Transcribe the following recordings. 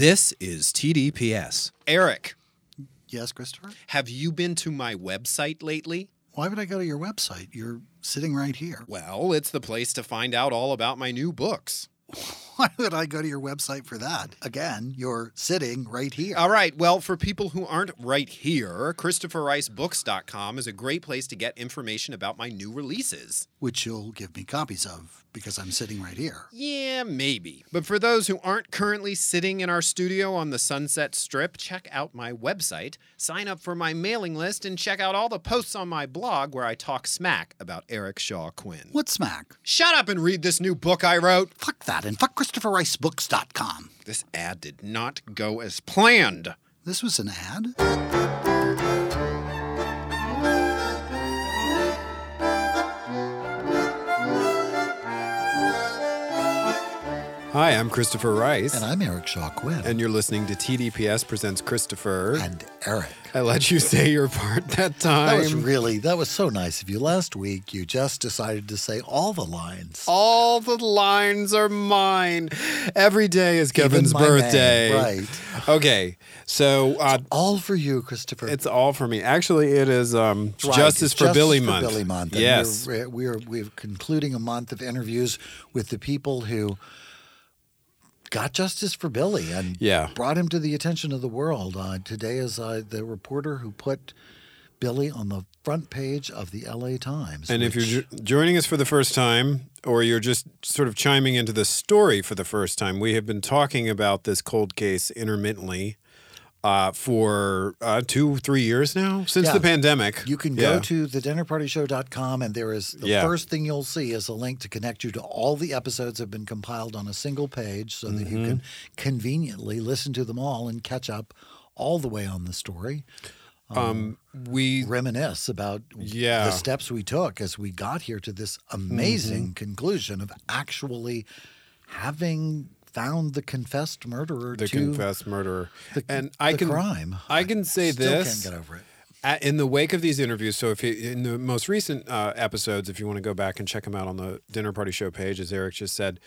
This is TDPS. Eric, Yes, Christopher? have you been to my website lately? Why would I go to your website? You're sitting right here. Well, it's the place to find out all about my new books. Why would I go to your website for that? Again, you're sitting right here. All right, well, for people who aren't right here, ChristopherRiceBooks.com is a great place to get information about my new releases. which you'll give me copies of because I'm sitting right here. Yeah, maybe. But for those who aren't currently sitting in our studio on the Sunset Strip, check out my website, sign up for my mailing list, and check out all the posts on my blog where I talk smack about Eric Shaw Quinn. What smack? Shut up and read this new book I wrote. Fuck that and fuck ChristopherRiceBooks.com. This ad did not go as planned. This was an ad? Hi, I'm Christopher Rice. And I'm Eric Shaw Quinn. and you're listening to TDPS Presents Christopher. And Eric. I let you say your part that time. That was really, that was so nice of you. Last week, you just decided to say all the lines. All the lines are mine. Every day is Kevin's birthday. right. Okay. So uh, All for you, Christopher. it's all for me. Actually, it is um, Right, Justice for Billy for month. Billy month. And Yes. we're, we're we're concluding a month of interviews with the people who got justice for Billy and Yeah. brought him to the attention of the world. Uh, today is uh, the reporter who put Billy on the front page of the L.A. Times. And if you're jo- joining us for the first time, or you're just sort of chiming into the story for the first time, we have been talking about this cold case intermittently uh, for uh, two, three years now since Yeah. the pandemic. You can Yeah. go to thedinnerpartyshow.com and there is the Yeah. first thing you'll see is a link to connect you to all the episodes have been compiled on a single page so that Mm-hmm. you can conveniently listen to them all and catch up all the way on the story. Um, we Reminisce about Yeah. the steps we took as we got here to this amazing Mm-hmm. conclusion of actually having found the confessed murderer the to confessed murderer, the, and I can crime. I can say Still this can't get over it. At- in the wake of these interviews, so if you, in the most recent uh, episodes, if you want to go back and check them out on the Dinner Party Show page, as Eric just said,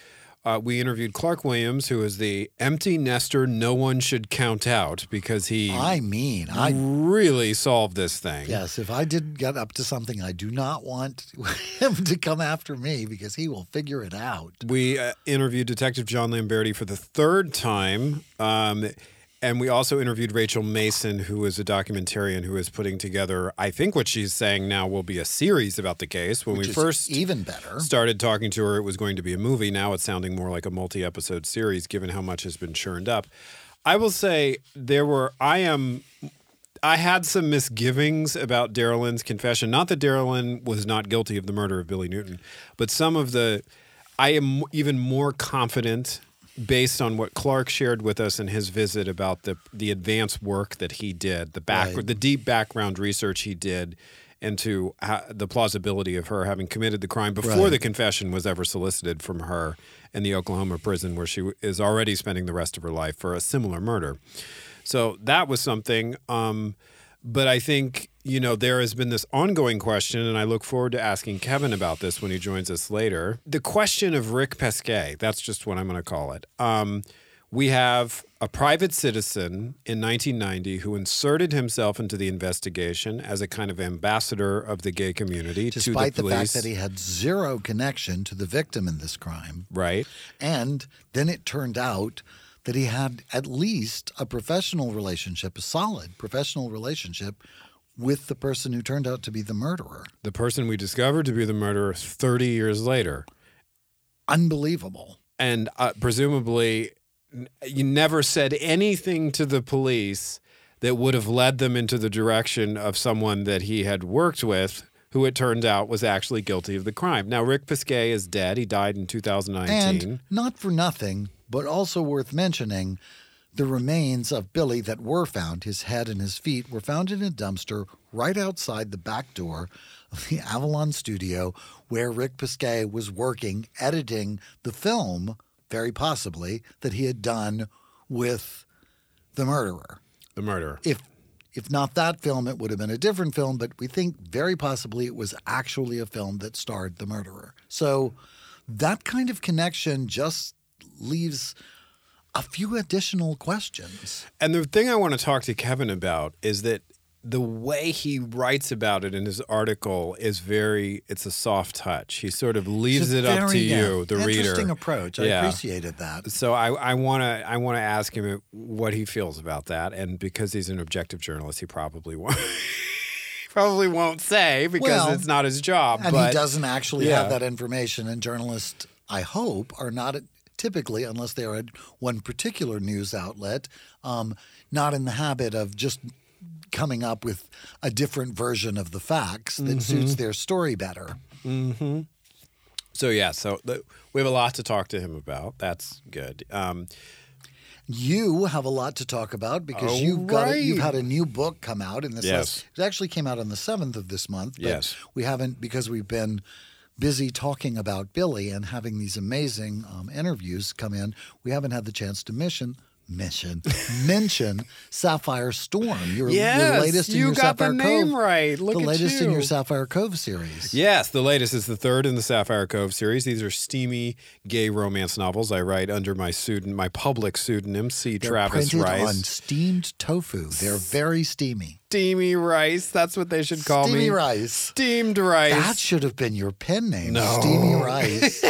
uh, we interviewed Clark Williams, who is the empty nester no one should count out because he I mean, I really solved this thing. Yes, if I did get up to something, I do not want him to come after me because he will figure it out. We uh, interviewed Detective John Lamberti for the third time. Um, and we also interviewed Rachel Mason, who is a documentarian who is putting together, I think what she's saying now will be a series about the case. When which we first even better. started talking to her, it was going to be a movie. Now it's sounding more like a multi episode series, given how much has been churned up. I will say there were, I am. I had some misgivings about Darylyn's confession. Not that Darylyn was not guilty of the murder of Billy Newton, but some of the. I am even more confident based on what Clark shared with us in his visit about the the advanced work that he did, the back Right. the deep background research he did into ha- the plausibility of her having committed the crime before Right. the confession was ever solicited from her in the Oklahoma prison where she w- is already spending the rest of her life for a similar murder. So that was something. Um, but I think, you know, there has been this ongoing question, and I look forward to asking Kevin about this when he joins us later. The question of Rick Pesquet, that's just what I'm going to call it. Um, we have a private citizen in 1990 who inserted himself into the investigation as a kind of ambassador of the gay community Despite to the, the fact that he had zero connection to the victim in this crime. right. And then it turned out that he had at least a professional relationship, a solid professional relationship with the person who turned out to be the murderer. The person we discovered to be the murderer 30 years later. Unbelievable. and uh, presumably you never said anything to the police that would have led them into the direction of someone that he had worked with who it turned out was actually guilty of the crime. Now Rick Pesquet is dead. He died in 2019. And not for nothing, but also worth mentioning, the remains of Billy that were found, his head and his feet, were found in a dumpster right outside the back door of the Avalon studio where Rick Pesquet was working, editing the film, very possibly, that he had done with the murderer. the murderer. If if not that film, it would have been a different film, but we think very possibly it was actually a film that starred the murderer. So that kind of connection just leaves a few additional questions. And the thing I want to talk to Kevin about is that the way he writes about it in his article is very it's a soft touch. He sort of leaves it up to you, the reader. Interesting approach. I Yeah. appreciated that. So I, I want to I want to ask him what he feels about that, and because he's an objective journalist, he probably won't probably won't say because Well, it's not his job. And but he doesn't actually yeah. have that information. And journalists, I hope, are not typically, unless they are at one particular news outlet, um, not in the habit of just coming up with a different version of the facts that Mm-hmm. suits their story better. So yeah, so the, we have a lot to talk to him about. That's good. Um, You have a lot to talk about because Oh, you've got a, you've had a new book come out in this. Yes. last- it actually came out on the seventh of this month. But Yes. we haven't because we've been busy talking about Billy and having these amazing um, interviews come in. We haven't had the chance to mission. Mission mention Sapphire Storm. Your, your Yes, latest in you your got the Sapphire name Cove, right. Look the at latest in your Sapphire Cove series. Yes, the latest is the third in the Sapphire Cove series. These are steamy gay romance novels I write under my pseudonym, my public pseudonym, C. They're Travis printed Rice. on steamed tofu. They're very steamy. Steamy Rice. That's what they should call steamy me. rice. Steamed Rice. That should have been your pen name, No. Steamy Rice.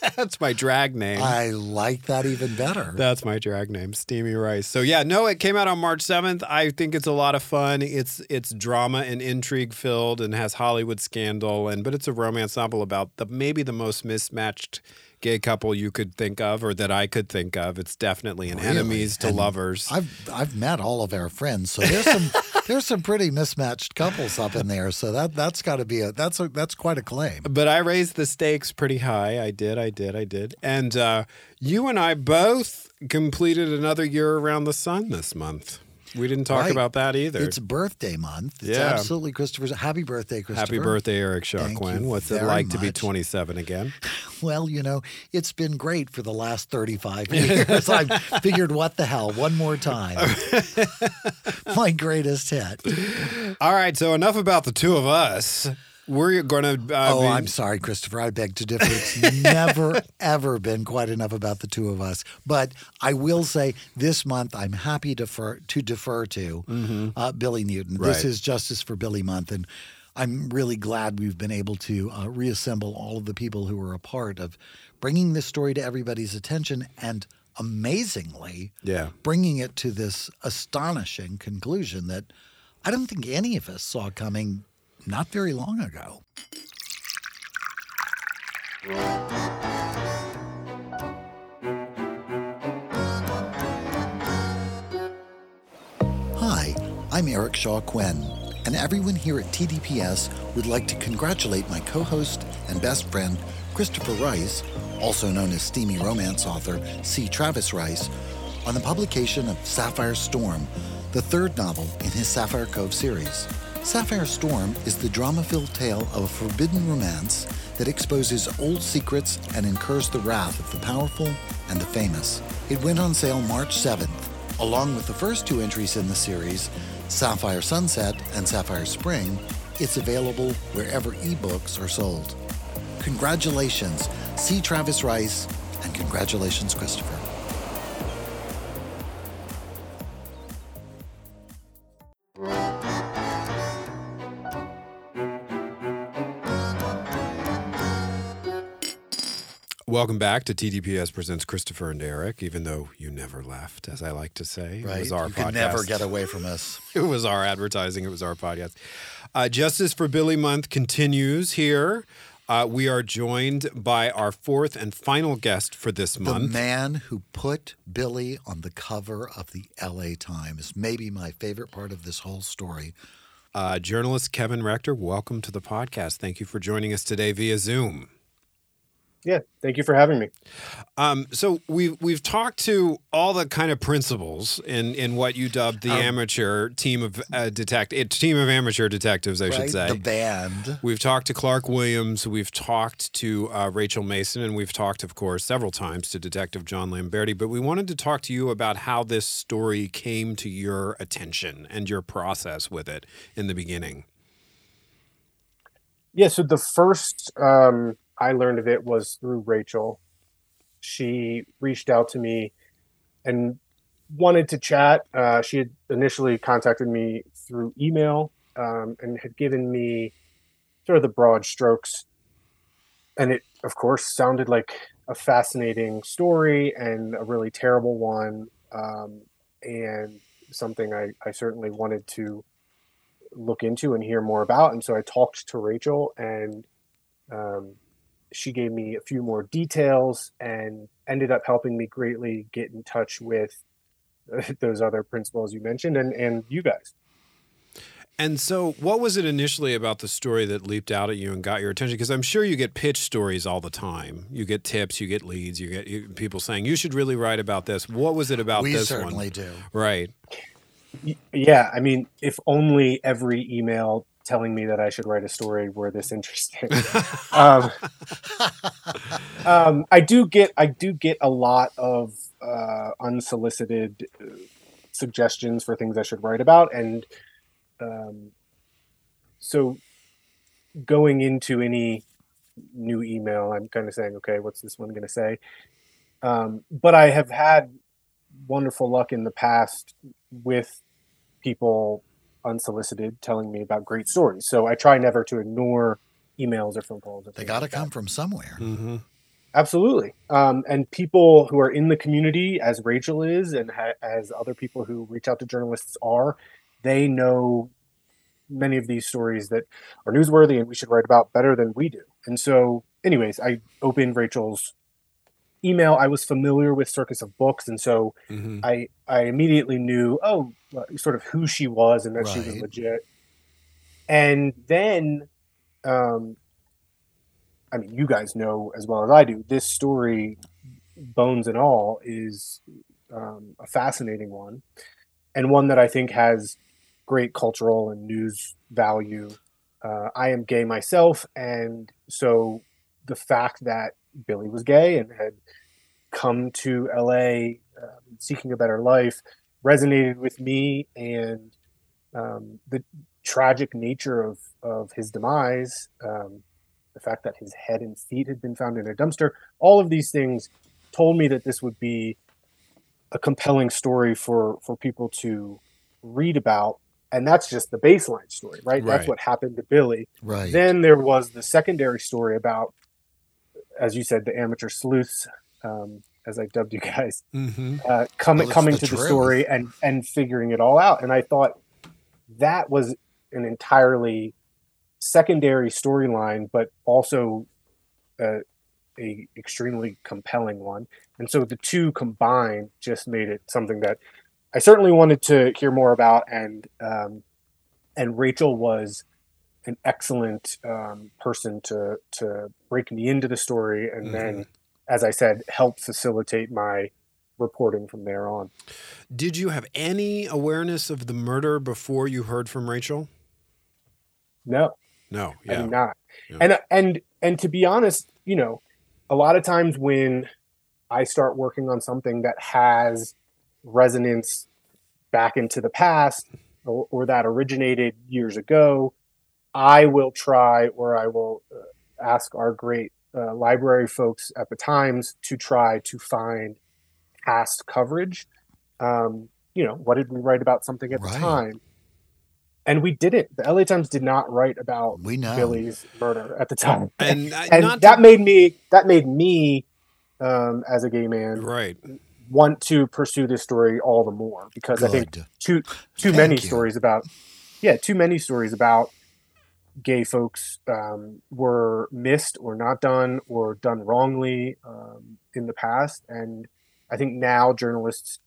That's my drag name. I like that even better. That's my drag name, Steamy Rice. So yeah, no, it came out on March seventh. I think it's a lot of fun. It's it's drama and intrigue filled and has Hollywood scandal and but it's a romance novel about the maybe the most mismatched gay couple you could think of or that I could think of. It's definitely an Really? enemies to And lovers. I've I've met all of our friends, so there's some there's some pretty mismatched couples up in there. So that that's got to be a that's a that's quite a claim. but I raised the stakes pretty high. I did, I did, I did. And uh, you and I both completed another year around the sun this month. We didn't talk Right. about that either. It's birthday month. It's Yeah. absolutely Christopher's. Happy birthday, Christopher. Happy birthday, Eric Shaw Thank Quinn. you What's it like to be 27 again? Well, you know, it's been great for the last 35 years. I've figured, what the hell, one more time. My greatest hit. All right, so enough about the two of us. We're going to. Uh, oh, be- I'm sorry, Christopher. I beg to differ. It's never, ever been quite enough about the two of us. But I will say this month, I'm happy to defer to, defer to uh, Billy Newton. This Mm-hmm. Is Justice for Billy Month. And I'm really glad we've been able to uh, reassemble all of the people who were a part of bringing this story to everybody's attention and amazingly Yeah. bringing it to this astonishing conclusion that I don't think any of us saw coming not very long ago. Hi, I'm Eric Shaw Quinn, and everyone here at TDPS would like to congratulate my co host and best friend, Christopher Rice, also known as steamy romance author C. Travis Rice, on the publication of Sapphire Storm, the third novel in his Sapphire Cove series. Sapphire Storm is the drama filled tale of a forbidden romance that exposes old secrets and incurs the wrath of the powerful and the famous. It went on sale March 7th, along with the first two entries in the series, Sapphire Sunset and Sapphire Spring. It's available wherever ebooks are sold. Congratulations, C. Travis Rice, and congratulations, Christopher. Welcome back to TDPS presents Christopher and Eric. Even though you never left, as I like to say, it was our you podcast. can never get away from us. It was our advertising. It was our podcast. Uh, Justice for Billy Month continues here. Uh, we are joined by our fourth and final guest for this month. The man who put Billy on the cover of the LA Times, maybe my favorite part of this whole story. Uh, journalist Kevin Rector, welcome to the podcast. Thank you for joining us today via Zoom. Yeah, thank you for having me. Um, so we've we've talked to all the kind of principles in in what you dubbed the Um, amateur team of uh, detect eh, team of amateur detectives, I should say. The band. We've talked to Clark Williams. We've talked to uh, Rachel Mason, and we've talked, of course, several times to Detective John Lamberti. But we wanted to talk to you about how this story came to your attention and your process with it in the beginning. Yeah, so the first um, I learned of it was through Rachel. She reached out to me and wanted to chat. Uh, she had initially contacted me through email um, and had given me sort of the broad strokes. And it, of course, sounded like a fascinating story and a really terrible one, um, and something I, I certainly wanted to look into and hear more about. And so I talked to Rachel, and um, she gave me a few more details and ended up helping me greatly get in touch with those other principals you mentioned and, and you guys. And so, what was it initially about the story that leaped out at you and got your attention? Because I'm sure you get pitch stories all the time. You get tips, you get leads, you get you, people saying you should really write about this. What was it about we this certainly one? do. Right. Yeah, I mean, if only every email telling me that I should write a story were this interesting. um, um, I do get I do get a lot of uh, unsolicited uh, suggestions for things I should write about, and um, so going into any new email, I'm kind of saying, okay, what's this one going to say? Um, but I have had wonderful luck in the past with people unsolicited telling me about great stories. So I try never to ignore emails or phone calls. Or They got to like that. come from somewhere. Mm-hmm. Absolutely. Um, and people who are in the community, as Rachel is, and ha- as other people who reach out to journalists are, they know many of these stories that are newsworthy and we should write about better than we do. And so, anyways, I opened Rachel's email. I was familiar with Circus of Books, and so Mm-hmm. I I immediately knew oh sort of who she was and that she was legit. And then, um, I mean, you guys know as well as I do. This story, bones and all, is um, a fascinating one, and one that I think has great cultural and news value. Uh, I am gay myself, and so the fact that Billy was gay and had come to LA um, seeking a better life resonated with me, and um, the tragic nature of of his demise, um, the fact that his head and feet had been found in a dumpster, all of these things told me that this would be a compelling story for for people to read about. And that's just the baseline story, right? That's what happened to Billy. Right. Then there was the secondary story about, as you said, the amateur sleuths, um, as I dubbed you guys, Mm-hmm. uh, coming Well, coming the to the story and and figuring it all out. And I thought that was an entirely secondary storyline, but also a, a extremely compelling one. And so the two combined just made it something that I certainly wanted to hear more about. And um, and Rachel was an excellent um, person to to break me into the story, and then, as I said, help facilitate my reporting from there on. Did you have any awareness of the murder before you heard from Rachel? No, No. I Yeah. do not. Yeah. And and and to be honest, you know, a lot of times when I start working on something that has resonance back into the past or, or that originated years ago, I will try or I will uh, ask our great uh, library folks at the Times to try to find past coverage. Um, you know, what did we write about something at Right. the time? And we didn't. The LA Times did not write about We know. Billy's murder at the time, And, uh, and that to- made me that made me um, as a gay man right. want to pursue this story all the more because I think too too Thank many you. stories about yeah too many stories about gay folks um, were missed or not done or done wrongly um, in the past. And I think now journalists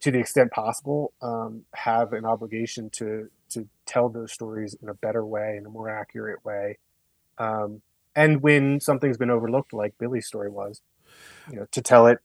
to the extent possible um, have an obligation to to tell those stories in a better way in a more accurate way. Um, and when something's been overlooked like Billy's story was you know to tell it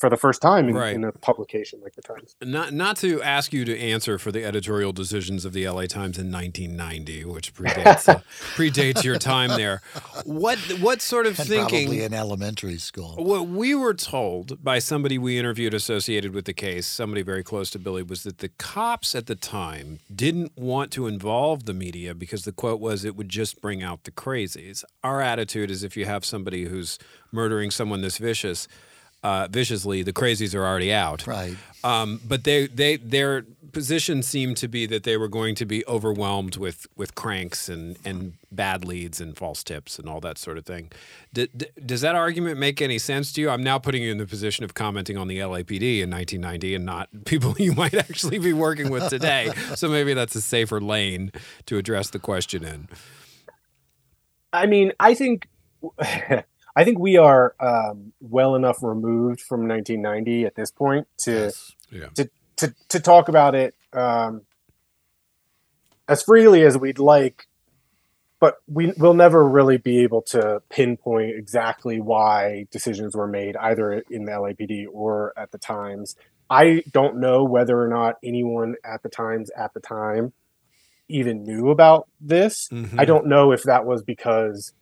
for the first time in, Right. in a publication like the Times. Not not to ask you to answer for the editorial decisions of the LA Times in 1990, which predates uh, predates your time there. What what sort of And thinking? probably in elementary school. What we were told by somebody we interviewed associated with the case, somebody very close to Billy, was that the cops at the time didn't want to involve the media because the quote was it would just bring out the crazies. Our attitude is if you have somebody who's murdering someone this vicious, uh, viciously, the crazies are already out. Right. Um, but they, they, their position seemed to be that they were going to be overwhelmed with, with cranks and, and bad leads and false tips and all that sort of thing. D- d- does that argument make any sense to you? I'm now putting you in the position of commenting on the LAPD in 1990 and not people you might actually be working with today. so maybe that's a safer lane to address the question in. I mean, I think I think we are um, well enough removed from 1990 at this point to Yes. Yeah. to to to talk about it um, as freely as we'd like, but we will never really be able to pinpoint exactly why decisions were made either in the LAPD or at the Times. I don't know whether or not anyone at the Times at the time even knew about this. Mhm. I don't know if that was because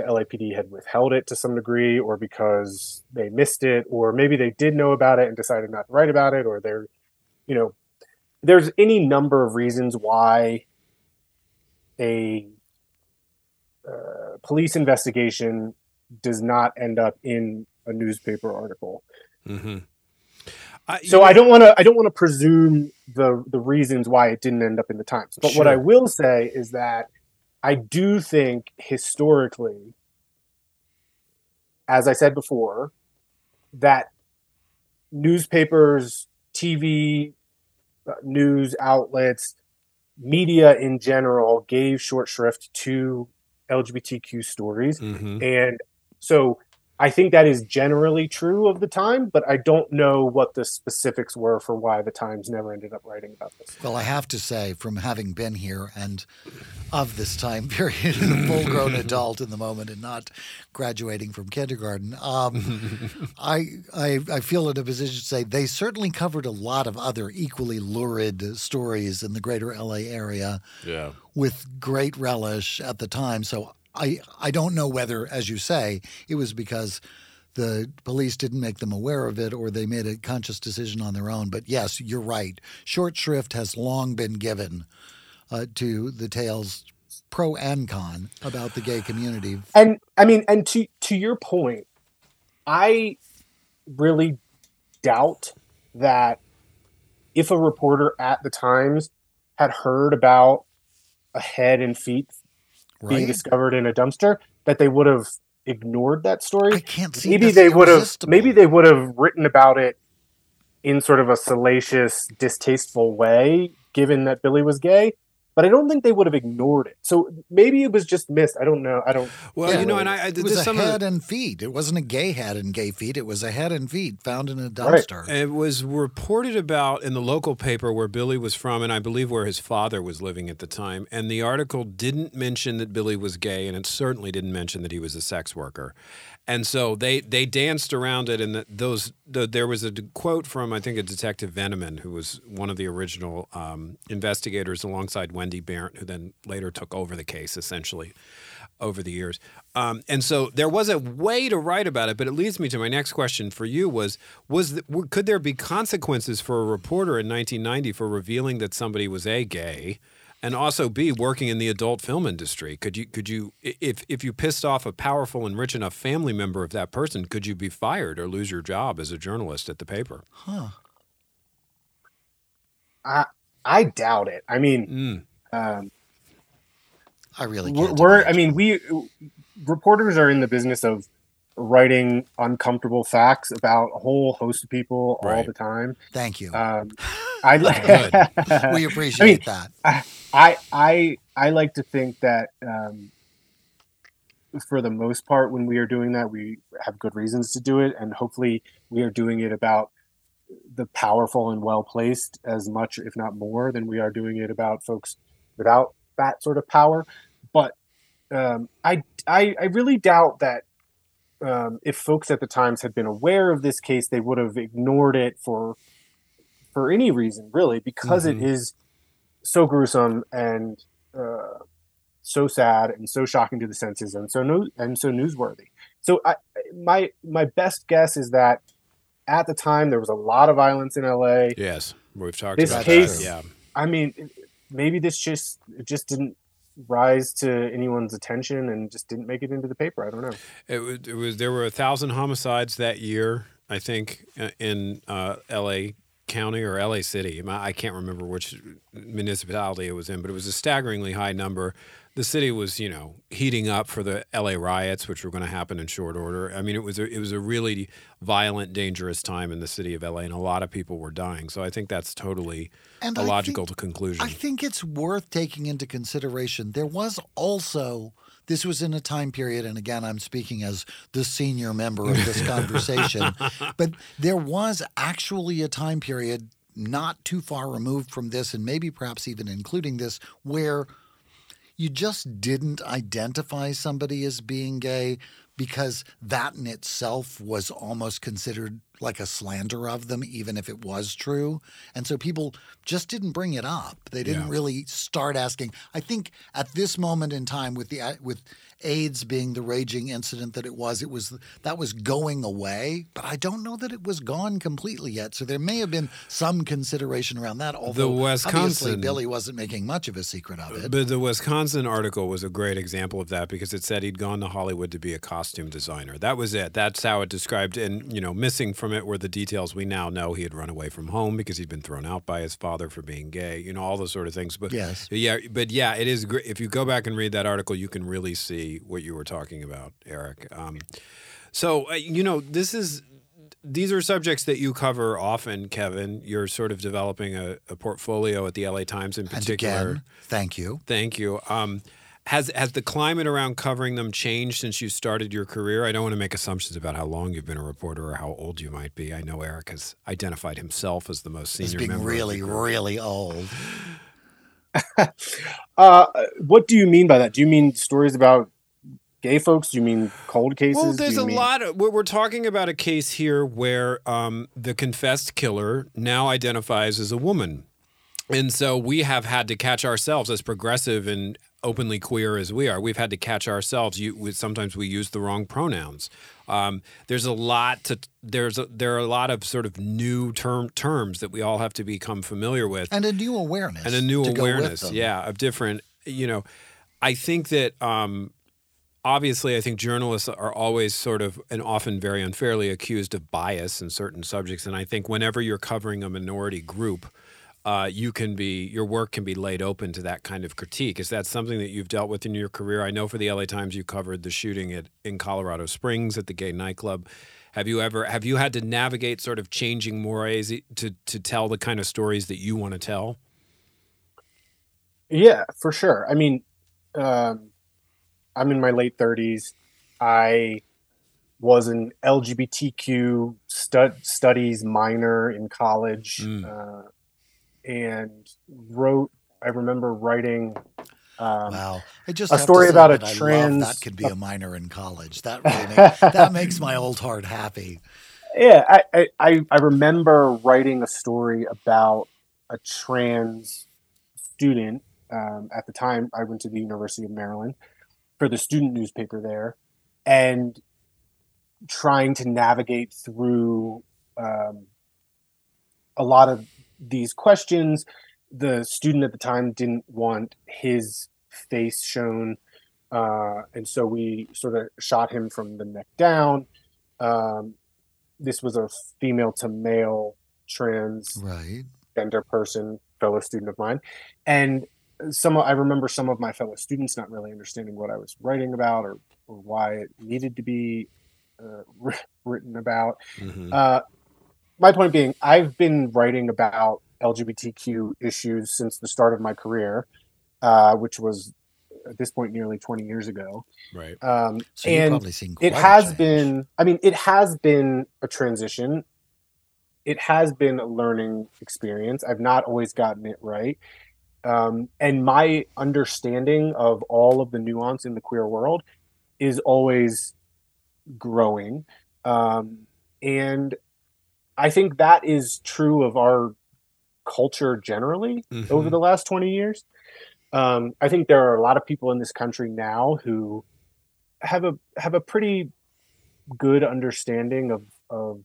the LAPD had withheld it to some degree or because they missed it or maybe they did know about it and decided not to write about it or they're you know there's any number of reasons why a uh, police investigation does not end up in a newspaper article Mm-hmm. I, so I don't want to I don't want to presume the the reasons why it didn't end up in the Times. But what I will say is that I do think historically, as I said before, that newspapers, TV, uh, news outlets, media in general gave short shrift to LGBTQ stories. Mhm. And so I think that is generally true of the time, but I don't know what the specifics were for why the Times never ended up writing about this. Well, I have to say, from having been here and of this time period, a full grown adult in the moment and not graduating from kindergarten, um, I, I, I feel in a position to say they certainly covered a lot of other equally lurid stories in the greater LA area Yeah. with great relish at the time. So I, I don't know whether, as you say, it was because the police didn't make them aware of it or they made a conscious decision on their own. But yes, you're right. Short shrift has long been given uh, to the tales pro and con about the gay community. And I mean, and to to your point, I really doubt that if a reporter at the Times had heard about a head and feet being discovered in a dumpster, that they would have ignored that story. I can't see. maybe they would have maybe they would have written about it in sort of a salacious distasteful way given that billy was gay but i don't think they would have ignored it so maybe it was just missed i don't know i don't Well, Yeah. you know, and I, I It was this a some of the- head and feet. It wasn't a gay head and gay feet. It was a head and feet found in a dumpster. It was reported about in the local paper where Billy was from, and I believe where his father was living at the time. And the article didn't mention that Billy was gay, and it certainly didn't mention that he was a sex worker. And so they they danced around it, and those the, there was a quote from I think a detective Veneman, who was one of the original um, investigators alongside Wendy Barrett, who then later took over the case essentially over the years. Um, and so there was a way to write about it, but it leads me to my next question for you was was th- w- could there be consequences for a reporter in 1990 for revealing that somebody was a gay and also b working in the adult film industry? Could you could you if if you pissed off a powerful and rich enough family member of that person, could you be fired or lose your job as a journalist at the paper? Huh. i i doubt it i mean Mm. um, I really we're, can't. we're i mean we reporters are in the business of writing uncomfortable facts about a whole host of people all the time Thank you. um, i Good. we appreciate that. I I I like to think that um, for the most part, when we are doing that, we have good reasons to do it, and hopefully, we are doing it about the powerful and well placed as much, if not more, than we are doing it about folks without that sort of power. But um, I, I I really doubt that um, if folks at the Times had been aware of this case, they would have ignored it for for any reason, really, because it Mhm. is so gruesome and uh, so sad and so shocking to the senses and so no, and so newsworthy. So I, my my best guess is that at the time there was a lot of violence in LA. Yes, we've talked This about case- that. Yeah. I mean, maybe this just it just didn't rise to anyone's attention and just didn't make it into the paper. I don't know. It was, it was there were a thousand homicides that year. I think, uh, in uh, L.A. County or LA City. I can't remember which municipality it was in, but it was a staggeringly high number. The city was, you know, heating up for the LA riots, which were going to happen in short order. I mean, it was a, it was a really violent, dangerous time in the city of LA, and a lot of people were dying. So I think that's totally and a I logical think, conclusion. I think it's worth taking into consideration. There was also this was in a time period, and again, I'm speaking as the senior member of this conversation, but there was actually a time period not too far removed from this, and maybe perhaps even including this, where you just didn't identify somebody as being gay because that in itself was almost considered like a slander of them, even if it was true. And so people just didn't bring it up. They didn't yeah. really start asking. I think at this moment in time, with the uh, with AIDS being the raging incident that it was, it was that was going away, but I don't know that it was gone completely yet. So there may have been some consideration around that. Although the Wisconsin, obviously Billy wasn't making much of a secret of it. But the Wisconsin article was a great example of that because it said he'd gone to Hollywood to be a costume designer. That was it. That's how it described. And you know, missing from it were the details we now know he had run away from home because he'd been thrown out by his father for being gay. You know, all those sort of things. But yes, yeah, but yeah, it is great. If you go back and read that article, you can really see what you were talking about, Eric. Um, so uh, you know, this is these are subjects that you cover often, Kevin. You're sort of developing a, a portfolio at the LA Times in particular. And again, thank you. Thank you. Um, has has the climate around covering them changed since you started your career? I don't want to make assumptions about how long you've been a reporter or how old you might be. I know Eric has identified himself as the most senior. As being really, really old. uh, what do you mean by that? Do you mean stories about gay folks? Do you mean cold cases? Well, there's a mean... lot of. We're talking about a case here where um, the confessed killer now identifies as a woman. And so we have had to catch ourselves as progressive and openly queer as we are. We've had to catch ourselves. You, sometimes we use the wrong pronouns. Um, there's a lot to there's a, there are a lot of sort of new term terms that we all have to become familiar with, and a new awareness, and a new awareness, yeah, of different. You know, I think that um, obviously, I think journalists are always sort of and often very unfairly accused of bias in certain subjects. And I think whenever you're covering a minority group, uh, you can be your work can be laid open to that kind of critique. Is that something that you've dealt with in your career? I know for the LA Times you covered the shooting at in Colorado Springs at the gay nightclub. Have you ever have you had to navigate sort of changing mores to to tell the kind of stories that you want to tell? Yeah, for sure. I mean, um, I'm in my late 30s. I was an LGBTQ stud, studies minor in college mm. uh, and wrote, I remember writing. Um, wow! I just a story about a trans. that could be a minor in college. That really makes, that makes my old heart happy. Yeah, I, I I remember writing a story about a trans student. Um, at the time, I went to the University of Maryland, for the student newspaper there and trying to navigate through um, a lot of these questions. The student at the time didn't want his face shown. Uh, and so we sort of shot him from the neck down. Um, this was a female to male trans right. gender person, fellow student of mine. And some I remember some of my fellow students not really understanding what I was writing about or, or why it needed to be uh, written about. Mm-hmm. Uh, my point being, I've been writing about LGBTQ issues since the start of my career, uh, which was at this point nearly 20 years ago. Right. Um, so and it has been, I mean, it has been a transition. It has been a learning experience. I've not always gotten it right. Um, and my understanding of all of the nuance in the queer world is always growing. Um, and I think that is true of our culture generally mm-hmm. over the last 20 years. Um, I think there are a lot of people in this country now who have a have a pretty good understanding of, of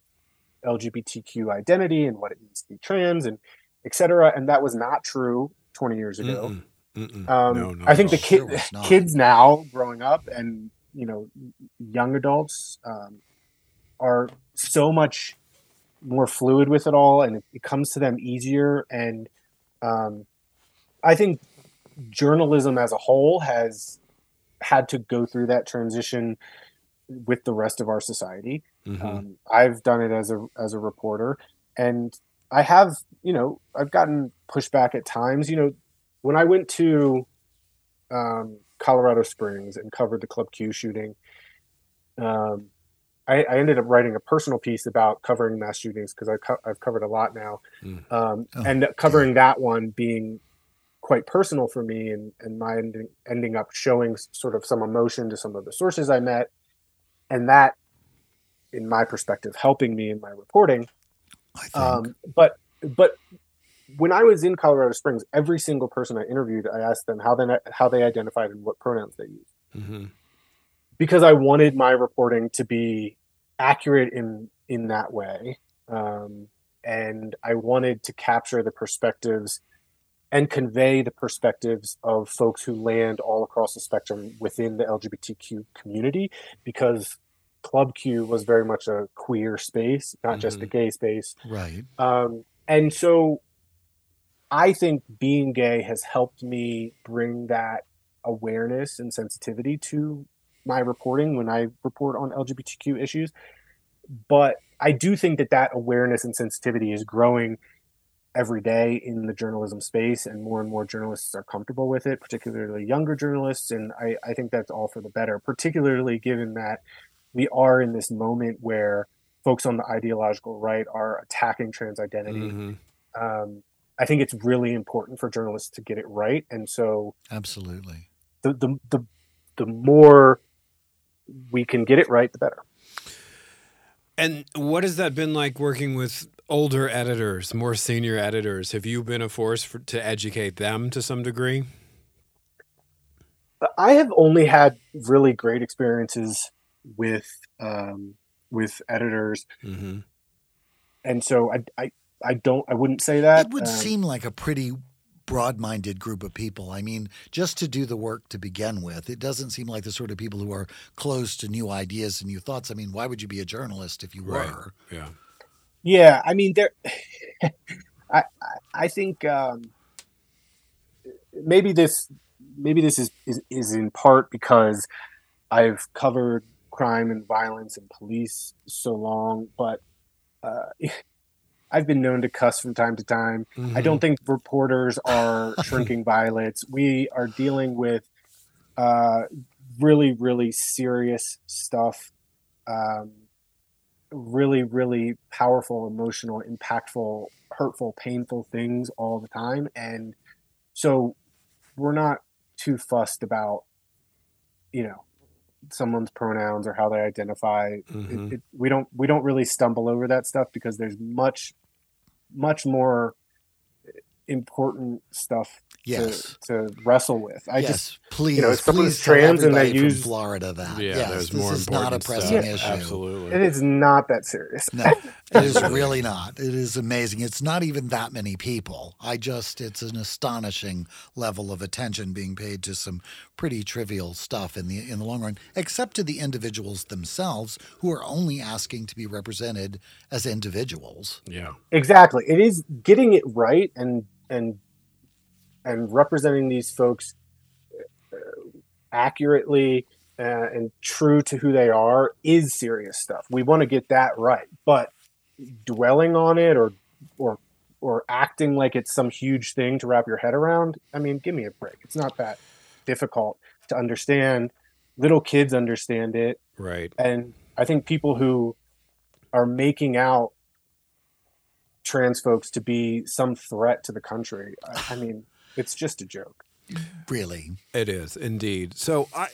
LGBTQ identity and what it means to be trans and etc. And that was not true 20 years ago. Mm-mm. Mm-mm. Um, no, I think the ki- kids now growing up and you know young adults um, are so much more fluid with it all, and it, it comes to them easier. And um, I think journalism as a whole has had to go through that transition with the rest of our society. Mm-hmm. Um, I've done it as a as a reporter, and I have you know I've gotten pushback at times. You know, when I went to um, Colorado Springs and covered the Club Q shooting, um, I, I, ended up writing a personal piece about covering mass shootings because co- I've covered a lot now, mm. um, oh, and covering that one being quite personal for me and, and my ending, ending up showing sort of some emotion to some of the sources I met. And that, in my perspective, helping me in my reporting. Um, but, but when I was in Colorado Springs, every single person I interviewed, I asked them how they, how they identified and what pronouns they used. Mm-hmm. Because I wanted my reporting to be accurate in, in that way. Um, and I wanted to capture the perspectives and convey the perspectives of folks who land all across the spectrum within the LGBTQ community because Club Q was very much a queer space, not mm-hmm. just a gay space. Right. Um, and so I think being gay has helped me bring that awareness and sensitivity to my reporting when I report on LGBTQ issues. But I do think that that awareness and sensitivity is growing every day in the journalism space and more and more journalists are comfortable with it particularly younger journalists and I, I, think that's all for the better particularly given that we are in this moment where folks on the ideological right are attacking trans identity. Mm-hmm. um, i think it's really important for journalists to get it right. And so absolutely. the, the, the, the more we can get it right the better. And what has that been like working with older editors, more senior editors, have you been a force for, to educate them to some degree? I have only had really great experiences with um, with editors, mm-hmm. and so I, I I don't I wouldn't say that. It would um, seem like a pretty broad-minded group of people. I mean, just to do the work to begin with, it doesn't seem like the sort of people who are closed to new ideas and new thoughts. I mean, why would you be a journalist if you right. were? Yeah. Yeah, I mean, there. I I think um, maybe this maybe this is, is is in part because I've covered crime and violence and police so long, but uh, I've been known to cuss from time to time. Mm-hmm. I don't think reporters are shrinking violets. We are dealing with uh, really, really serious stuff. Um, really, really powerful, emotional, impactful, hurtful, painful things all the time. And so we're not too fussed about, you know, someone's pronouns or how they identify. Mm-hmm. It, it, we don't we don't really stumble over that stuff because there's much much more important stuff yes. to, to wrestle with. I yes, just please, you know, if someone's trans and they use Florida that. Yeah, yes, there's this more is not a pressing stuff. issue. Absolutely, it is not that serious. No, it is really not. It is amazing. It's not even that many people. I just, it's an astonishing level of attention being paid to some pretty trivial stuff in the in the long run, except to the individuals themselves who are only asking to be represented as individuals. Yeah, exactly. It is getting it right and and and representing these folks uh, accurately uh, and true to who they are is serious stuff. We want to get that right, but dwelling on it or or or acting like it's some huge thing to wrap your head around. I mean, give me a break. It's not that difficult to understand. Little kids understand it, right? And I think people who are making out trans folks to be some threat to the country. I, I mean, it's just a joke. Really, it is indeed. So, I,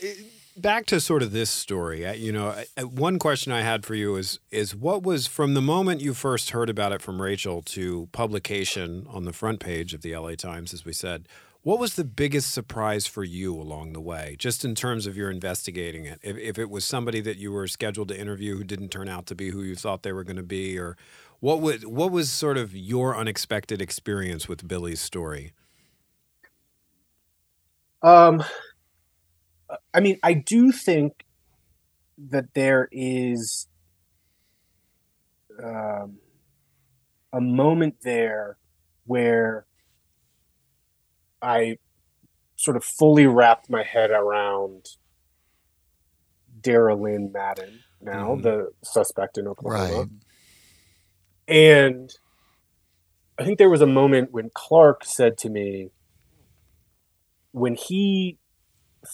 back to sort of this story. You know, one question I had for you is is what was from the moment you first heard about it from Rachel to publication on the front page of the LA Times, as we said. What was the biggest surprise for you along the way, just in terms of your investigating it? If, if it was somebody that you were scheduled to interview who didn't turn out to be who you thought they were going to be, or what would what was sort of your unexpected experience with Billy's story? Um, I mean, I do think that there is um, a moment there where I sort of fully wrapped my head around Daryl Lynn Madden, now Mhm. the suspect in Oklahoma. Right. And I think there was a moment when Clark said to me, when he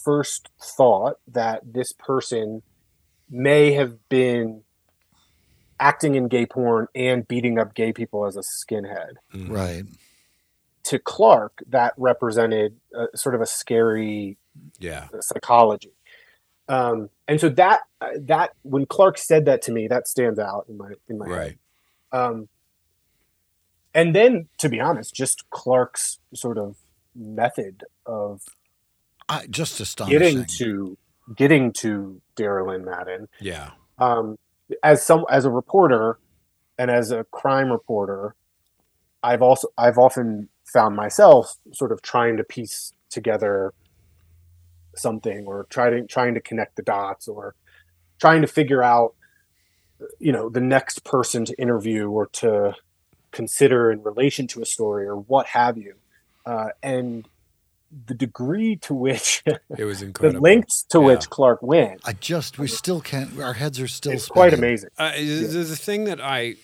first thought that this person may have been acting in gay porn and beating up gay people as a skinhead. Mhm. Right. To Clark, that represented a, sort of a scary Yeah. psychology. Um, and so that that when Clark said that to me, that stands out in my in my head. Right. Um, and then, to be honest, just Clark's sort of method of I, just astonishing. getting to getting to Daryl and Madden. Yeah. Um, as some as a reporter and as a crime reporter, I've also I've often found myself sort of trying to piece together something or trying trying to connect the dots or trying to figure out you know the next person to interview or to consider in relation to a story or what have you uh, and the degree to which It was incredible, the lengths to Yeah. which clark went I just, we still can't, our heads are still is quite amazing Uh, There's a thing that I,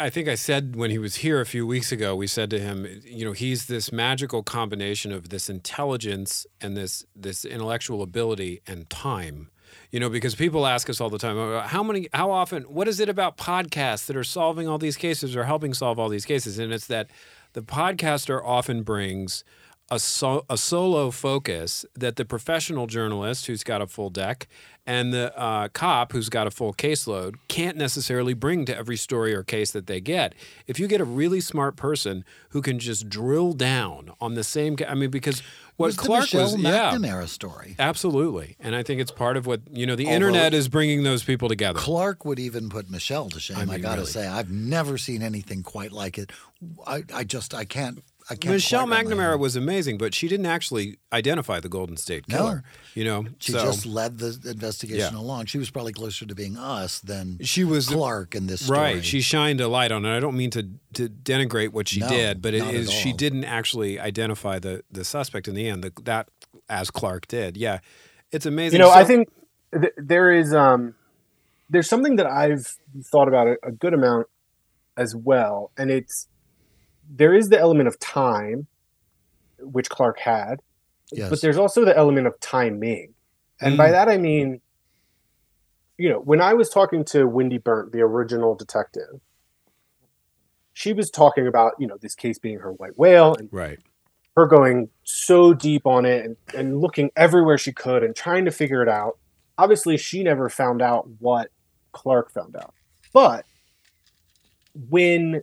I think I said when he was here a few weeks ago. We said to him, you know, he's this magical combination of this intelligence and this this intellectual ability and time. You know, because people ask us all the time, "Oh, how many, how often, what is it about podcasts that are solving all these cases or helping solve all these cases? And it's that the podcaster often brings a, so, a solo focus that the professional journalist who's got a full deck and the uh, cop who's got a full caseload can't necessarily bring to every story or case that they get. If you get a really smart person who can just drill down on the same, I mean, because what was Clark was, yeah, McNamara story. absolutely, and I think it's part of what you know. The Although- internet is bringing those people together. Clark would even put Michelle to shame. I, I gotta really. say, I've never seen anything quite like it. I, I just, I can't, I can't. Michelle quite McNamara was amazing, but she didn't actually identify the Golden State No. Killer. You know, She so just led the investigation Yeah. along. She was probably closer to being us than she was Clark in this story. Right. She shined a light on it. I don't mean to, to denigrate what she No, did, but it not at is she didn't actually identify the, the suspect in the end. The, that as Clark did. Yeah. It's amazing. you know i think th- there is um there's something that i've thought about a, a good amount as well and it's there is the element of time which clark had Yes. but there's also the element of timing and by Mm. that i mean you know when i was talking to wendy burnt the original detective she was talking about you know this case being her white whale and Right. her going so deep on it and, and looking everywhere she could and trying to figure it out. Obviously, she never found out what Clark found out. But when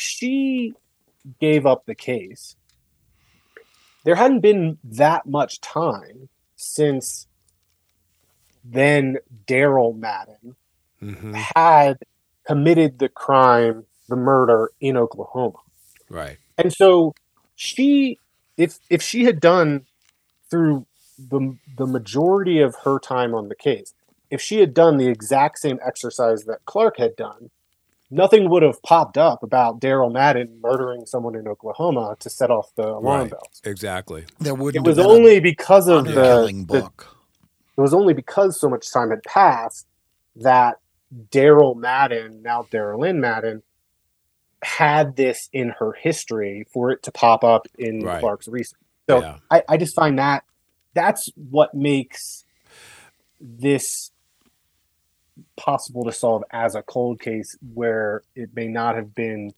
she gave up the case, there hadn't been that much time since then Daryl Madden hmm had committed the crime, the murder in Oklahoma. Right. And so she if if she had done through the the majority of her time on the case, if she had done the exact same exercise that Clark had done, nothing would have popped up about Daryl Madden murdering someone in Oklahoma to set off the alarm Right. bells. Exactly. there wouldn't was have been only because of the, killing the book. it was only because so much time had passed that Daryl Madden, now Daryl Lynn Madden, had this in her history for it to pop up in Right. Clark's research. So yeah. I, I just find that that's what makes this possible to solve as a cold case where it may not have been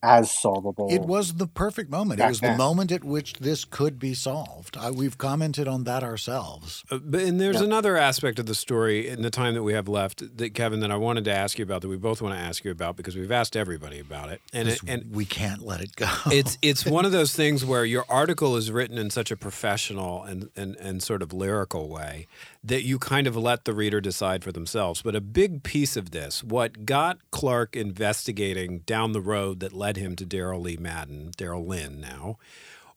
as solvable. It was the perfect moment. It Back was the moment at which this could be solved. I, we've commented on that ourselves. Uh, But and there's Yeah. another aspect of the story in the time that we have left that Kevin that I wanted to ask you about that we both want to ask you about because we've asked everybody about it. And it, 'cause and we can't let it go. it's it's one of those things where your article is written in such a professional and, and and sort of lyrical way that you kind of let the reader decide for themselves. But a big piece of this, what got Clark investigating down the road that led him to Daryl Lee Madden, Daryl Lynn now,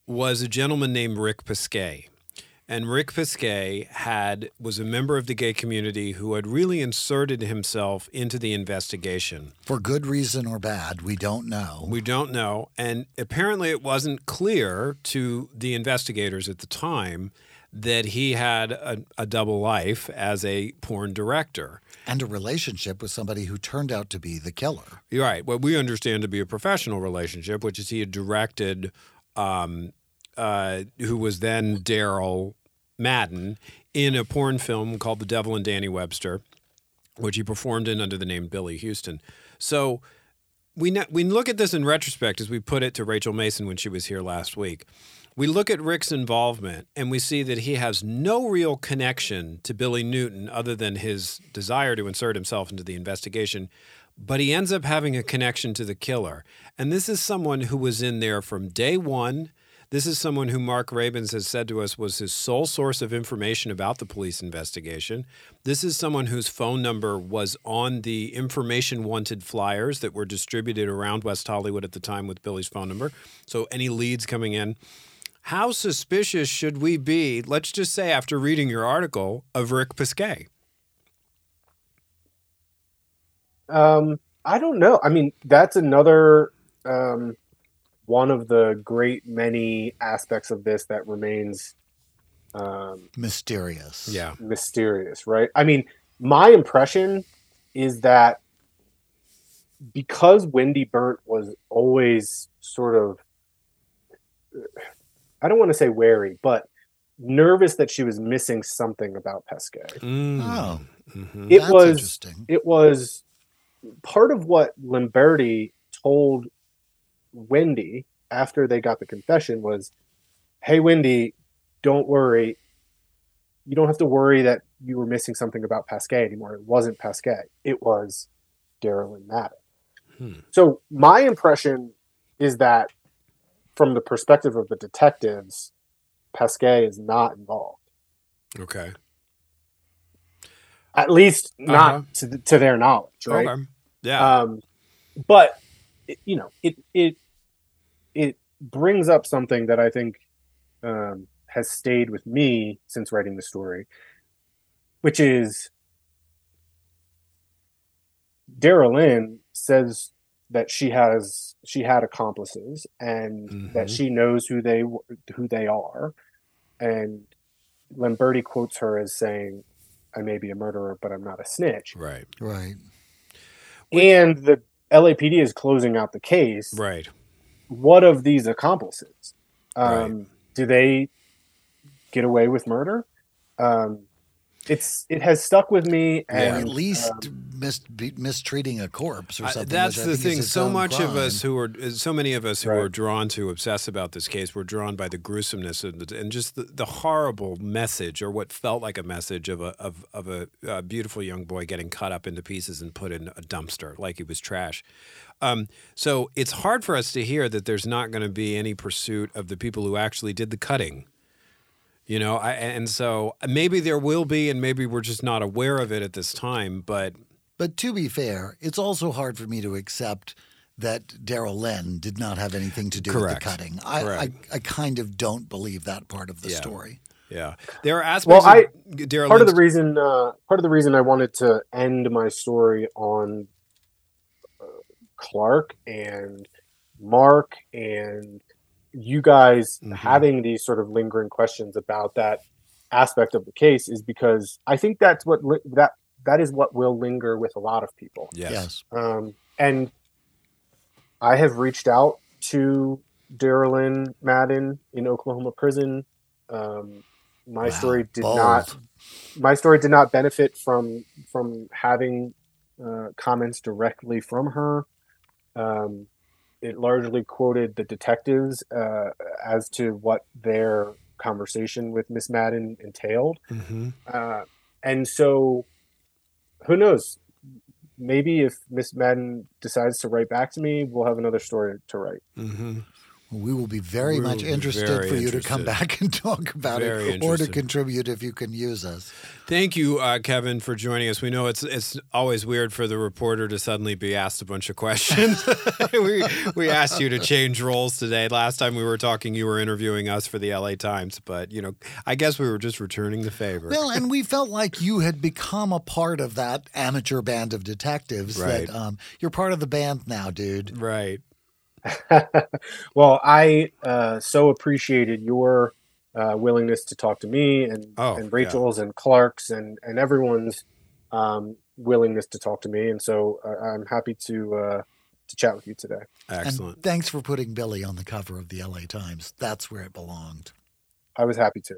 was a gentleman named Rick Pesquet. And Rick Pesquet had was a member of the gay community who had really inserted himself into the investigation. For good reason or bad, we don't know. We don't know. And apparently it wasn't clear to the investigators at the time that he had a, a double life as a porn director. and a relationship with somebody who turned out to be the killer. You're right. What we understand to be a professional relationship, which is he had directed, um, uh, who was then Daryl Madden in a porn film called The Devil and Danny Webster, which he performed in under the name Billy Houston. So we ne- we look at this in retrospect, as we put it to Rachel Mason when she was here last week. We look at Rick's involvement and we see that he has no real connection to Billy Newton other than his desire to insert himself into the investigation, but he ends up having a connection to the killer. And this is someone who was in there from day one. This is someone who Mark Rabins has said to us was his sole source of information about the police investigation. This is someone whose phone number was on the information wanted flyers that were distributed around West Hollywood at the time with Billy's phone number. So any leads coming in. How suspicious should we be, let's just say after reading your article, of Rick Pesquet? Um, I don't know. I mean, that's another um, one of the great many aspects of this that remains um, Mysterious. Yeah. mysterious, right? I mean, my impression is that because Wendy Burnt was always sort of, I don't want to say wary, but nervous that she was missing something about Pesquet. Mm. Oh, Mhm. It that's was interesting. it was part of what Lamberti told Wendy after they got the confession was, "Hey, Wendy, don't worry. You don't have to worry that you were missing something about Pasquet anymore. It wasn't Pasquet. It was Daryl and Madden." Hmm. So my impression is that, from the perspective of the detectives, Pasquet is not involved. Okay. At least not Uh-huh. to, to their knowledge, right? Okay. Yeah. Um, but it, you know, it it it brings up something that I think um, has stayed with me since writing the story, which is Daryl Lynn says that she has she had accomplices and that Mhm. she knows who they w- who they are, and Lamberti quotes her as saying, "I may be a murderer, but I'm not a snitch." right. Right. and the LAPD is closing out the case. Right. What of these accomplices? Um, Do they get away with murder? Um, it's it has stuck with me, Or and at least um, mis- mistreating a corpse or Uh, something. that's the thing. So much of us who are, so many of us who Right. are drawn to obsess about this case, were drawn by the gruesomeness and, the, and just the, the horrible message, or what felt like a message of a of, of a, uh beautiful young boy getting cut up into pieces and put in a dumpster like he was trash. Um, so it's hard for us to hear that there's not going to be any pursuit of the people who actually did the cutting. You know, I, and so maybe there will be, and maybe we're just not aware of it at this time. But But to be fair, it's also hard for me to accept that Daryl Lynn did not have anything to do Correct. with the cutting. I, I, I kind of don't believe that part of the Yeah. story. yeah, there are aspects. Well, I- of Daryl part of the reason uh, part of the reason I wanted to end my story on uh, Clark and Mark and you guys Mhm. having these sort of lingering questions about that aspect of the case is because I think that's what li- that that is what will linger with a lot of people. yes. Yes. Um, and I have reached out to Daryl Lynn Madden in Oklahoma prison. Um, my Wow, story did bold. not. My story did not benefit from from having uh, comments directly from her. Um, it largely quoted the detectives uh, as to what their conversation with Miss Madden entailed. hmm Uh, and so, who knows? Maybe if Miss Madden decides to write back to me, we'll have another story to write. hmm We will be very We much interested very for you to come back and talk about Very it or to contribute if you can use us. Thank you, uh, Kevin, for joining us. We know it's it's always weird for the reporter to suddenly be asked a bunch of questions. we we asked you to change roles today. Last time we were talking, you were interviewing us for the LA Times, but you know, I guess we were just returning the favor. Well, and we felt like you had become a part of that amateur band of detectives. Right. That um, you're part of the band now, dude. right. well, I uh, so appreciated your uh, willingness to talk to me and, Oh, and yeah. Rachel's and Clark's and, and everyone's um, willingness to talk to me. And so uh, I'm happy to uh, to chat with you today. Excellent. And thanks for putting Billy on the cover of the LA Times. That's where it belonged. I was happy to.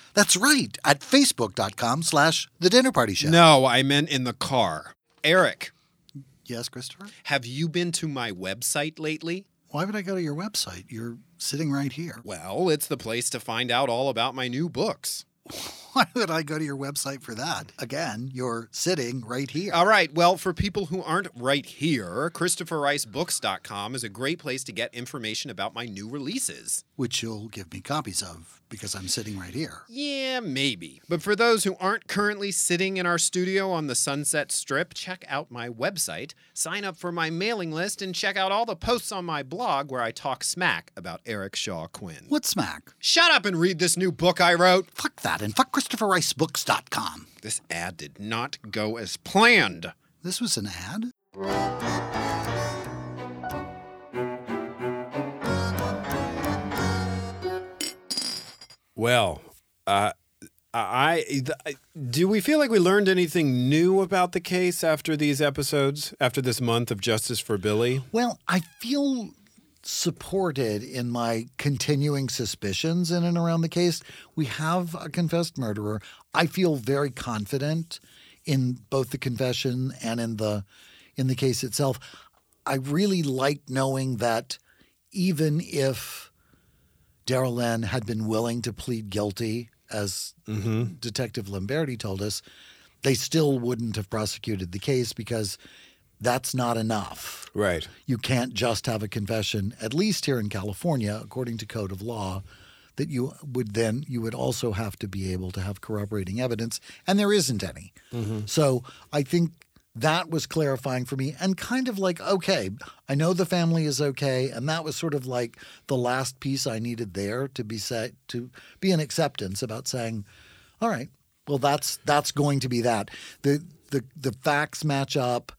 That's right, at facebook.com slash the dinner party show. No, I meant in the car. Eric, Yes, Christopher? have you been to my website lately? Why would I go to your website? You're sitting right here. Well, it's the place to find out all about my new books. Why would I go to your website for that? Again, you're sitting right here. All right, well, for people who aren't right here, ChristopherRiceBooks.com is a great place to get information about my new releases. which you'll give me copies of because I'm sitting right here. Yeah, maybe. But for those who aren't currently sitting in our studio on the Sunset Strip, check out my website, sign up for my mailing list, and check out all the posts on my blog where I talk smack about Eric Shaw Quinn. What smack? Shut up and read this new book I wrote. Fuck that and fuck ChristopherRiceBooks.com. This ad did not go as planned. This was an ad? Well, uh, I, I do we feel like we learned anything new about the case after these episodes, after this month of Justice for Billy? Well, I feel supported in my continuing suspicions in and around the case. We have a confessed murderer. I feel very confident in both the confession and in the in the case itself. I really like knowing that even if Daryl Lynn had been willing to plead guilty, as mm-hmm. Detective Lamberti told us, they still wouldn't have prosecuted the case because that's not enough Right. you can't just have a confession, at least here in California, according to code of law, that you would then you would also have to be able to have corroborating evidence, and there isn't any. Mm-hmm. So I think that was clarifying for me and kind of like, okay, I know the family is okay, and that was sort of like the last piece I needed there to be set to be an acceptance about saying, all right, well that's that's going to be that. The the the facts match up.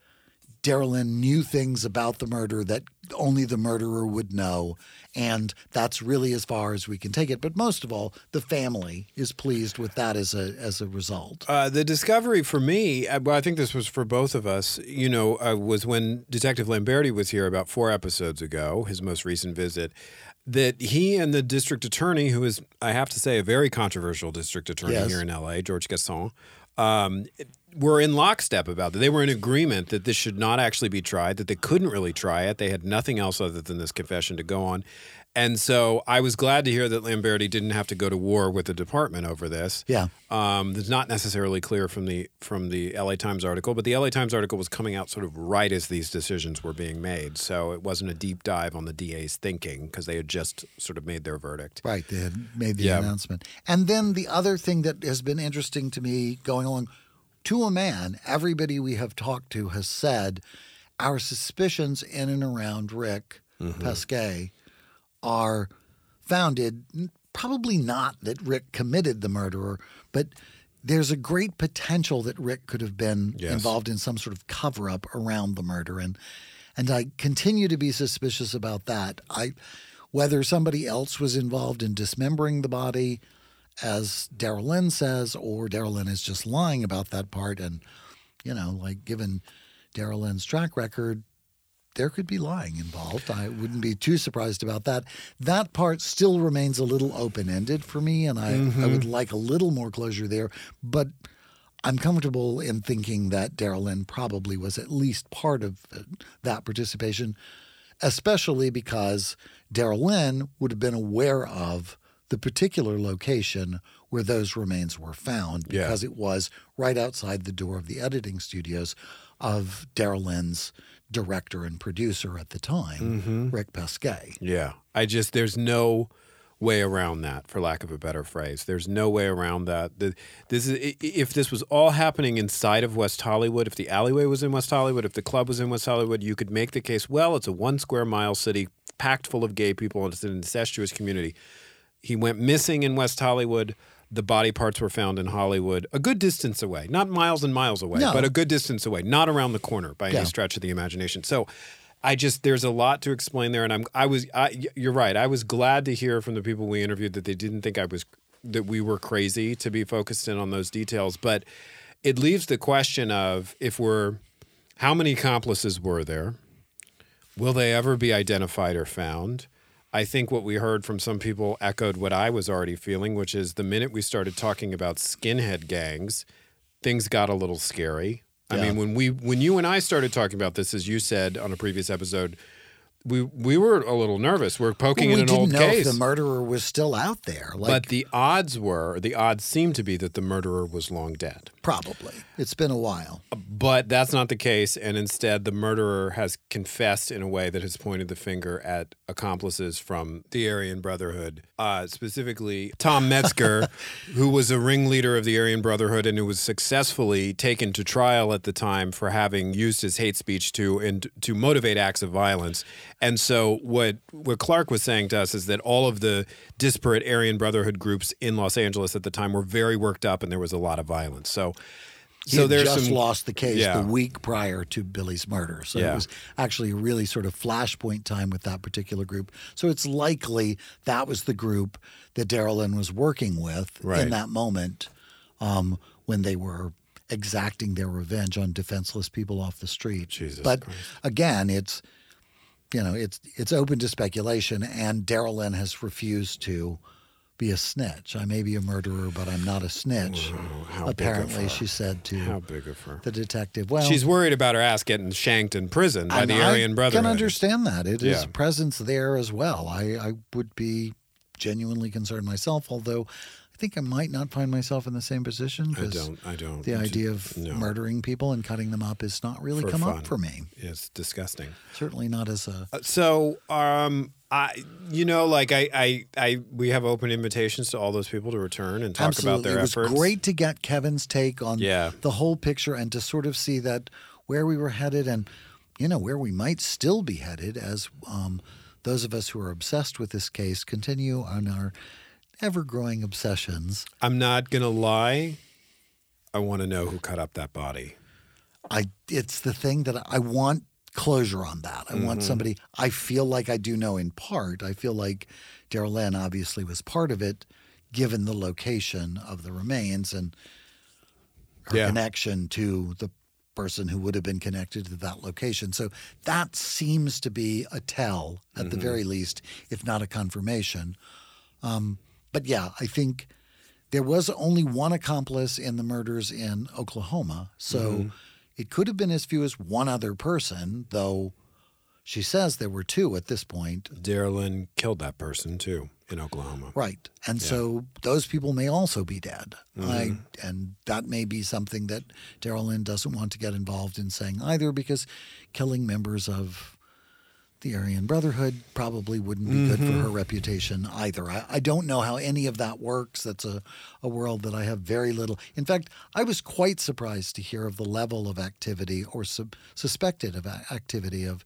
Daryl Lynn knew things about the murder that only the murderer would know. And that's really as far as we can take it. But most of all, the family is pleased with that as a as a result. Uh, the discovery for me, uh, well, I think this was for both of us, you know, uh, was when Detective Lamberti was here about four episodes ago, his most recent visit, that he and the district attorney, who is, I have to say, a very controversial district attorney Yes. here in LA, George Gascón, um, were in lockstep about that. They were in agreement that this should not actually be tried, that they couldn't really try it. They had nothing else other than this confession to go on. And so I was glad to hear that Lamberti didn't have to go to war with the department over this. Yeah. Um, that's not necessarily clear from the from the LA Times article, but the LA Times article was coming out sort of right as these decisions were being made. So it wasn't a deep dive on the DA's thinking because they had just sort of made their verdict. Right. They had made the Yeah. announcement. And then the other thing that has been interesting to me going along to a man, everybody we have talked to has said our suspicions in and around Rick mm-hmm. Pesquet are founded probably not that Rick committed the murderer, but there's a great potential that Rick could have been Yes. involved in some sort of cover up around the murder and and I continue to be suspicious about that. I whether somebody else was involved in dismembering the body as Daryl Lynn says or Daryl Lynn is just lying about that part and you know, like given Daryl Lynn's track record, there could be lying involved. I wouldn't be too surprised about that. That part still remains a little open ended for me, and I, I would like a little more closure there. But I'm comfortable in thinking that Daryl Lynn probably was at least part of uh, that participation, especially because Daryl Lynn would have been aware of the particular location where those remains were found Yeah. because it was right outside the door of the editing studios of Daryl Lynn's director and producer at the time, mm-hmm. Rick Pesquet. Yeah. I just, there's no way around that, for lack of a better phrase. There's no way around that. The, this is, if this was all happening inside of West Hollywood, if the alleyway was in West Hollywood, if the club was in West Hollywood, you could make the case, well, it's a one square mile city packed full of gay people and it's an incestuous community. He went missing in West Hollywood. The body parts were found in Hollywood, a good distance away, not miles and miles away, No. but a good distance away, not around the corner by Yeah. any stretch of the imagination. So, I just there's a lot to explain there, and I'm I was I, you're right. I was glad to hear from the people we interviewed that they didn't think I was that we were crazy to be focused in on those details, but it leaves the question of if we're how many accomplices were there? Will they ever be identified or found? I think what we heard from some people echoed what I was already feeling, which is the minute we started talking about skinhead gangs, things got a little scary. I mean, when we when you and I started talking about this, as you said on a previous episode, we we were a little nervous. We're poking we in an old know case. if the murderer was still out there. Like, but the odds were, the odds seemed to be that the murderer was long dead. Probably. It's been a while. But that's not the case. And instead, the murderer has confessed in a way that has pointed the finger at accomplices from the Aryan Brotherhood, uh, specifically Tom Metzger, who was a ringleader of the Aryan Brotherhood and who was successfully taken to trial at the time for having used his hate speech to and to motivate acts of violence. And so, what what Clark was saying to us is that all of the disparate Aryan Brotherhood groups in Los Angeles at the time were very worked up, and there was a lot of violence. So. He so there's just some lost the case Yeah. the week prior to Billy's murder. So Yeah. it was actually a really sort of flashpoint time with that particular group. So it's likely that was the group that Daryl Lynn was working with Right. in that moment um, when they were exacting their revenge on defenseless people off the street. Jesus but Christ. again, it's you know it's it's open to speculation, and Daryl Lynn has refused to be a snitch. I may be a murderer, but I'm not a snitch. of Apparently, she said to How big of her? the detective. Well, She's worried about her ass getting shanked in prison by the Aryan Brotherhood. I can understand that. It is Yeah. presence there as well. I, I would be genuinely concerned myself, although I think I might not find myself in the same position I don't. I don't. the idea of no. murdering people and cutting them up is not really For come fun. up for me. It's disgusting. Certainly not as a. Uh, So, um, I, you know, like I, I, I, we have open invitations to all those people to return and talk Absolutely. about their efforts. it was efforts. great to get Kevin's take on Yeah. the whole picture and to sort of see that where we were headed and, you know, where we might still be headed as um, those of us who are obsessed with this case continue on our ever growing obsessions. I'm not gonna lie. I want to know who cut up that body. I it's the thing that I want closure on that. I Mm-hmm. want somebody I feel like I do know in part. I feel like Daryl Lynn obviously was part of it given the location of the remains and her Yeah. connection to the person who would have been connected to that location. So that seems to be a tell at Mm-hmm. the very least, if not a confirmation. Um, but yeah, I think there was only one accomplice in the murders in Oklahoma. So Mm-hmm. It could have been as few as one other person, though she says there were two at this point. Daryl Lynn killed that person too in Oklahoma. Right. And so those people may also be dead. Mm-hmm. and that may be something that Daryl Lynn doesn't want to get involved in saying either because killing members of the Aryan Brotherhood probably wouldn't be good Mm-hmm. for her reputation either. I, I don't know how any of that works. That's a, a world that I have very little. In fact, I was quite surprised to hear of the level of activity or sub, suspected of activity of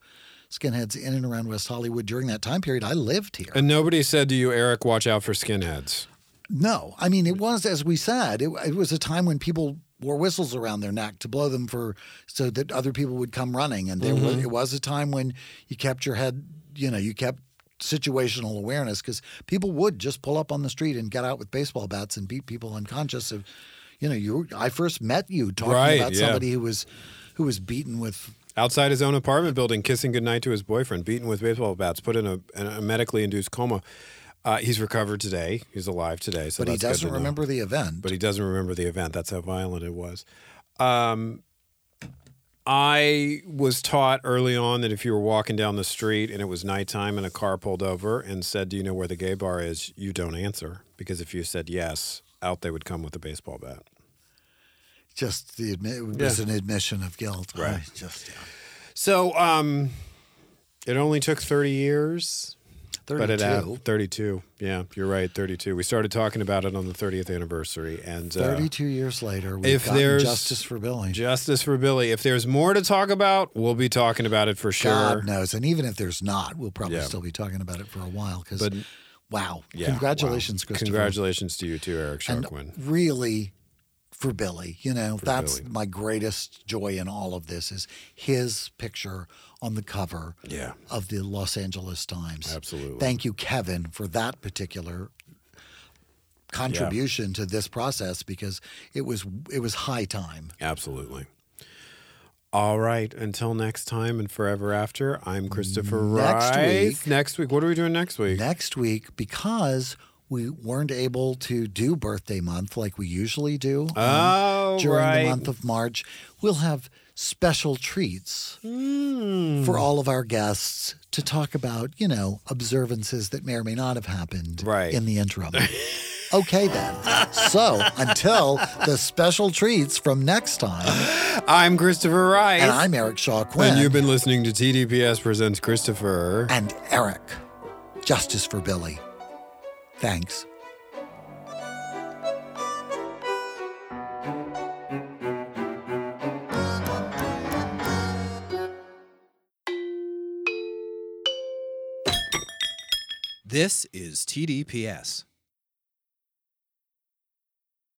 skinheads in and around West Hollywood during that time period. I lived here. And nobody said to you, Eric, watch out for skinheads. No, I mean it was as we said. It, it was a time when people wore whistles around their neck to blow them for so that other people would come running, and there was mm-hmm. it was a time when you kept your head, you know, you kept situational awareness because people would just pull up on the street and get out with baseball bats and beat people unconscious. Of, you know, you I first met you talking Right, about yeah. somebody who was who was beaten with outside his own apartment building, kissing goodnight to his boyfriend, beaten with baseball bats, put in a, in a medically induced coma. Uh, he's recovered today. He's alive today. So but he doesn't to know. remember the event. But he doesn't remember the event. That's how violent it was. Um, I was taught early on that if you were walking down the street and it was nighttime and a car pulled over and said, "Do you know where the gay bar is?" you don't answer because if you said yes, out they would come with a baseball bat. just the admit, it was Yeah. an admission of guilt. Right. Just yeah. So um, it only took thirty years. But it 32. 32. Yeah, you're right. 32. We started talking about it on the 30th anniversary. And uh, 32 years later, we've if there's- justice for Billy. justice for Billy. If there's more to talk about, we'll be talking about it for sure. God knows. And even if there's not, we'll probably Yeah. still be talking about it for a while. Because, wow. Yeah, Congratulations, wow. Christopher. Congratulations to you too, Eric and Shaw Quinn. really for Billy. You know, that's Billy. my greatest joy in all of this is his picture on the cover Yeah, of the Los Angeles Times. absolutely. Thank you, Kevin, for that particular contribution to this process because it was it was high time. Absolutely. All right. Until next time and forever after, I'm Christopher Next Rice. week- Next week. What are we doing next week? Next week, because we weren't able to do birthday month like we usually do um, Oh, during right. the month of March, we'll have special treats Hmm. for all of our guests to talk about, you know, observances that may or may not have happened Right. in the interim. okay, then. So until the special treats from next time, I'm Christopher Rice. and I'm Eric Shaw Quinn. And you've been listening to TDPS Presents Christopher. and Eric. Justice for Billy. Thanks. This is TDPS.